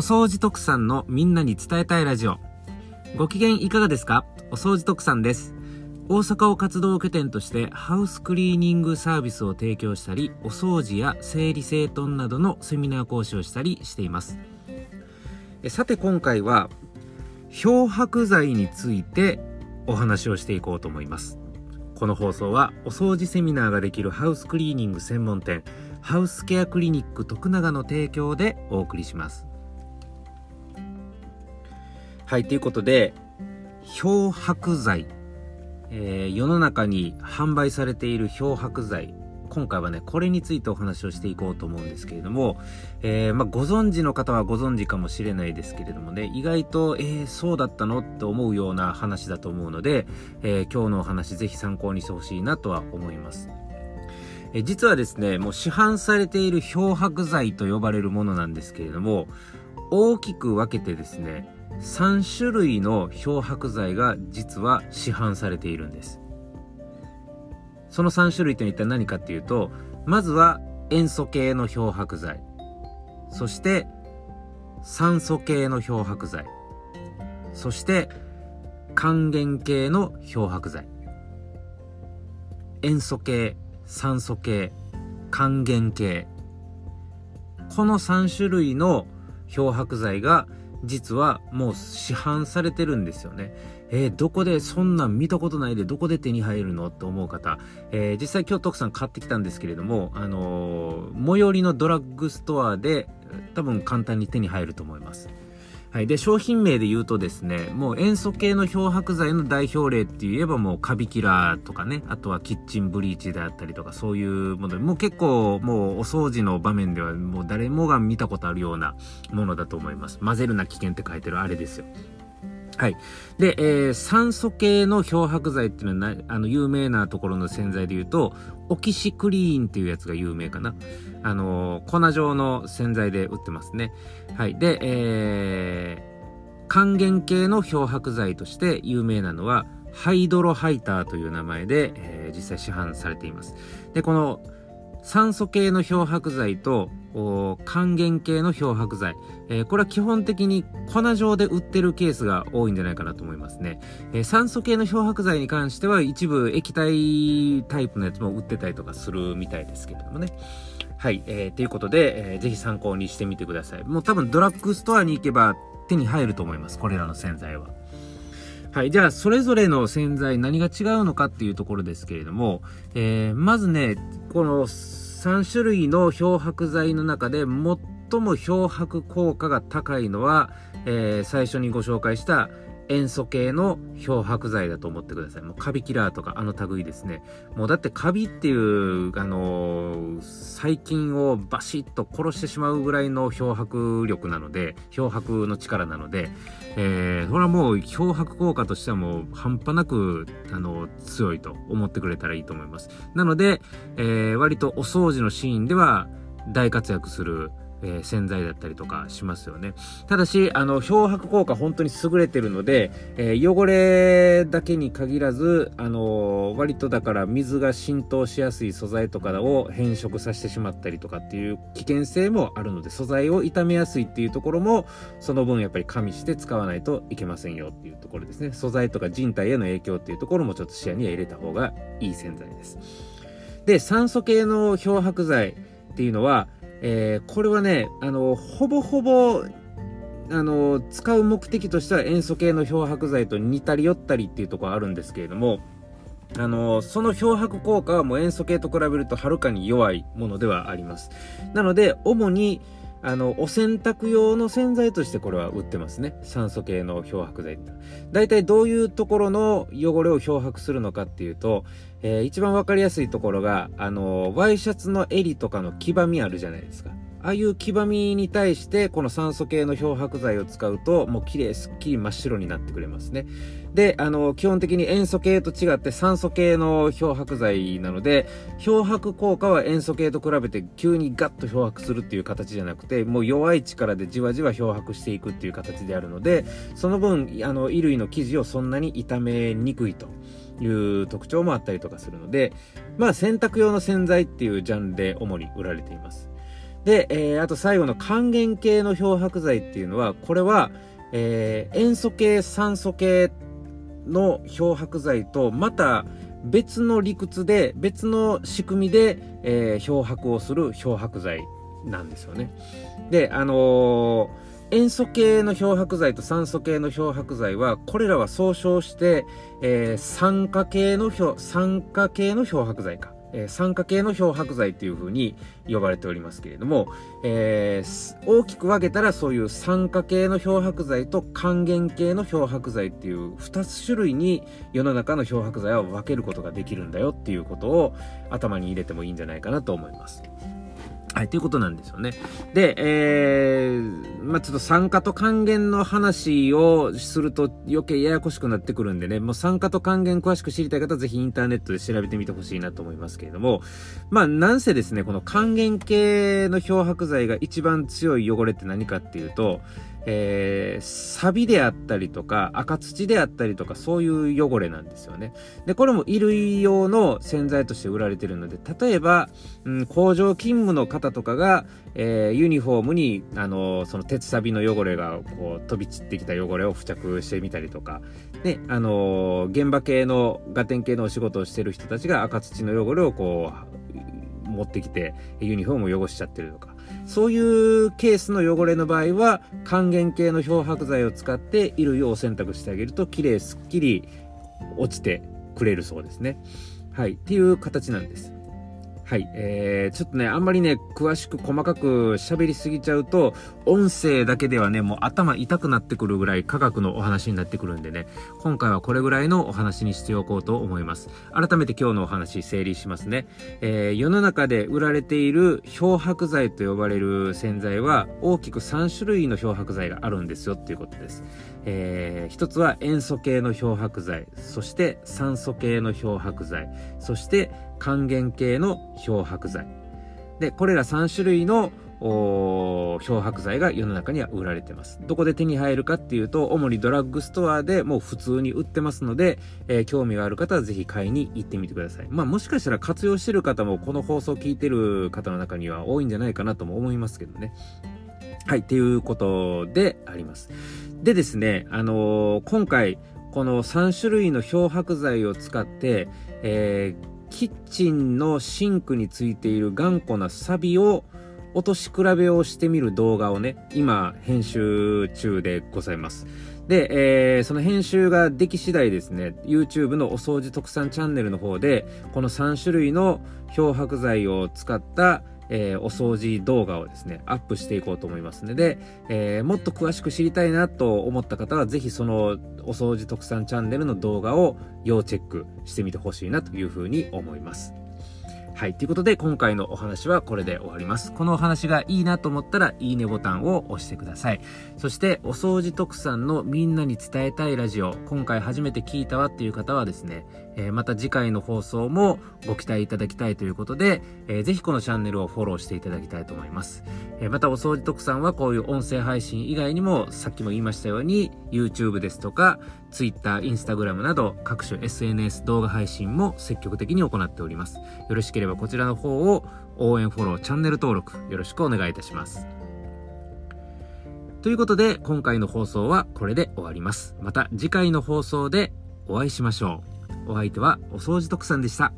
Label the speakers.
Speaker 1: お掃除特産のみんなに伝えたいラジオ。ご機嫌いかがですか？お掃除特産です。大阪を活動拠点としてハウスクリーニングサービスを提供したり、お掃除や整理整頓などのセミナー講師をしたりしています。さて今回は漂白剤についてお話をしていこうと思います。この放送はお掃除セミナーができるハウスクリーニング専門店ハウスケアクリニック徳永の提供でお送りします。はい、ということで、漂白剤、えー、世の中に販売されている漂白剤、今回はね、これについてお話をしていこうと思うんですけれども、えー、まあ、ご存知の方はご存知かもしれないですけれどもね、意外と、えー、そうだったのって思うような話だと思うので、え、今日のお話ぜひ参考にしてほしいなとは思います。え実はですね、もう市販されている漂白剤と呼ばれるものなんですけれども、大きく分けてですね、3種類の漂白剤が実は市販されているんです。その3種類というのは一体何かっていうと、まずは塩素系の漂白剤。そして酸素系の漂白剤。そして還元系の漂白剤。塩素系、酸素系、還元系。この3種類の漂白剤が実はもう市販されてるんですよね。えー、どこでそんなん見たことないでどこで手に入るのと思う方、えー、実際今日徳さん買ってきたんですけれども、あのー、最寄りのドラッグストアで多分簡単に手に入ると思います。はい。で、商品名で言うとですね、もう塩素系の漂白剤の代表例って言えばもうカビキラーとかね、あとはキッチンブリーチであったりとかそういうもの、もう結構もうお掃除の場面ではもう誰もが見たことあるようなものだと思います。混ぜるな危険って書いてるあれですよ。はい。で、えー、酸素系の漂白剤っていうのはな、あの、有名なところの洗剤で言うと、オキシクリーンっていうやつが有名かな。あのー、粉状の洗剤で売ってますね。はい。で、えー、還元系の漂白剤として有名なのは、ハイドロハイターという名前で、えー、実際市販されています。で、この酸素系の漂白剤と還元系の漂白剤、えー、これは基本的に粉状で売ってるケースが多いんじゃないかなと思いますね、えー、酸素系の漂白剤に関しては一部液体タイプのやつも売ってたりとかするみたいですけれどもね。はい、えー、ということで、えー、ぜひ参考にしてみてください。もう多分ドラッグストアに行けば手に入ると思います。これらの洗剤は。はい。じゃあ、それぞれの洗剤何が違うのかっていうところですけれども、えー、まずね、この3種類の漂白剤の中で最も漂白効果が高いのは、えー、最初にご紹介した塩素系の漂白剤だと思ってください。もうカビキラーとかあの類ですね。もうだってカビっていう、あのー、細菌をバシッと殺してしまうぐらいの漂白力なので、漂白の力なので、えー、それはもう漂白効果としてはもう半端なく、あのー、強いと思ってくれたらいいと思います。なので、えー、割とお掃除のシーンでは大活躍するえー、洗剤だったりとかしますよね。ただし、あの、漂白効果本当に優れてるので、えー、汚れだけに限らず、あのー、割とだから水が浸透しやすい素材とかを変色させてしまったりとかっていう危険性もあるので、素材を傷めやすいっていうところも、その分やっぱり加味して使わないといけませんよっていうところですね。素材とか人体への影響っていうところもちょっと視野に入れた方がいい洗剤です。で、酸素系の漂白剤っていうのは、えー、これはね、あの、ほぼほぼ、あの、使う目的としては塩素系の漂白剤と似たり寄ったりっていうところあるんですけれども、あの、その漂白効果はもう塩素系と比べるとはるかに弱いものではあります。なので、主に、あの、お洗濯用の洗剤としてこれは売ってますね。酸素系の漂白剤って。大体どういうところの汚れを漂白するのかっていうと、えー、一番わかりやすいところが、あの、ワイシャツの襟とかの黄ばみあるじゃないですか。ああいう黄ばみに対して、この酸素系の漂白剤を使うと、もう綺麗、すっきり真っ白になってくれますね。で、あの、基本的に塩素系と違って酸素系の漂白剤なので、漂白効果は塩素系と比べて急にガッと漂白するっていう形じゃなくて、もう弱い力でじわじわ漂白していくっていう形であるので、その分、あの、衣類の生地をそんなに傷めにくいと。いう特徴もあったりとかするので、まあ洗濯用の洗剤っていうジャンルで主に売られています。で、えー、あと最後の還元系の漂白剤っていうのは、これは、えー、塩素系、酸素系の漂白剤と、また別の理屈で、別の仕組みで、えー、漂白をする漂白剤なんですよね。で、あのー塩素系の漂白剤と酸素系の漂白剤は、これらは総称して、えー、酸化系の漂、酸化系の漂白剤か。えー、酸化系の漂白剤というふうに呼ばれておりますけれども、えー、大きく分けたらそういう酸化系の漂白剤と還元系の漂白剤っていう2つ種類に世の中の漂白剤を分けることができるんだよっていうことを頭に入れてもいいんじゃないかなと思います。はい、ということなんですよね。で、えー、まあ、ちょっと酸化と還元の話をすると余計ややこしくなってくるんでね、もう酸化と還元詳しく知りたい方はぜひインターネットで調べてみてほしいなと思いますけれども、まあ、なんせですね、この還元系の漂白剤が一番強い汚れって何かっていうと、えー、サビであったりとか、赤土であったりとか、そういう汚れなんですよね。で、これも衣類用の洗剤として売られてるので、例えば、うん、工場勤務の方とかが、えー、ユニフォームに、あのー、その鉄サビの汚れが、こう、飛び散ってきた汚れを付着してみたりとか、で、あのー、現場系の、ガテン系のお仕事をしてる人たちが赤土の汚れをこう、持ってきて、ユニフォームを汚しちゃってるとか、そういうケースの汚れの場合は、還元系の漂白剤を使って衣類をお洗濯してあげると、綺麗すっきり落ちてくれるそうですね。はい。っていう形なんです。はい。えー、ちょっとね、あんまりね、詳しく細かく喋りすぎちゃうと、音声だけではね、もう頭痛くなってくるぐらい科学のお話になってくるんでね、今回はこれぐらいのお話にしておこうと思います。改めて今日のお話整理しますね。えー、世の中で売られている漂白剤と呼ばれる洗剤は、大きく3種類の漂白剤があるんですよっていうことです。えー、一つは塩素系の漂白剤、そして酸素系の漂白剤、そして還元系の漂白剤。で、これら3種類の漂白剤が世の中には売られてます。どこで手に入るかっていうと、主にドラッグストアでもう普通に売ってますので、えー、興味がある方はぜひ買いに行ってみてください。まあもしかしたら活用してる方もこの放送を聞いてる方の中には多いんじゃないかなとも思いますけどね。はい、っていうことであります。でですね、あのー、今回、この3種類の漂白剤を使って、えー、キッチンのシンクについている頑固なサビを落とし比べをしてみる動画をね、今編集中でございます。で、えー、その編集ができ次第ですね、YouTube のお掃除特産チャンネルの方で、この3種類の漂白剤を使ったえー、お掃除動画をですね、アップしていこうと思いますので、えー、もっと詳しく知りたいなと思った方は、ぜひそのお掃除特産チャンネルの動画を要チェックしてみてほしいなというふうに思います。はい。ということで、今回のお話はこれで終わります。このお話がいいなと思ったら、いいねボタンを押してください。そして、お掃除特産のみんなに伝えたいラジオ、今回初めて聞いたわっていう方はですね、えー、また次回の放送もご期待いただきたいということで、えー、ぜひこのチャンネルをフォローしていただきたいと思います。えー、また、お掃除特産はこういう音声配信以外にも、さっきも言いましたように、YouTube ですとか、Twitter、Instagram など各種 SNS 動画配信も積極的に行っております。よろしければこちらの方を応援フォロー、チャンネル登録よろしくお願いいたします。ということで、今回の放送はこれで終わります。また次回の放送でお会いしましょう。お相手はお掃除特産でした。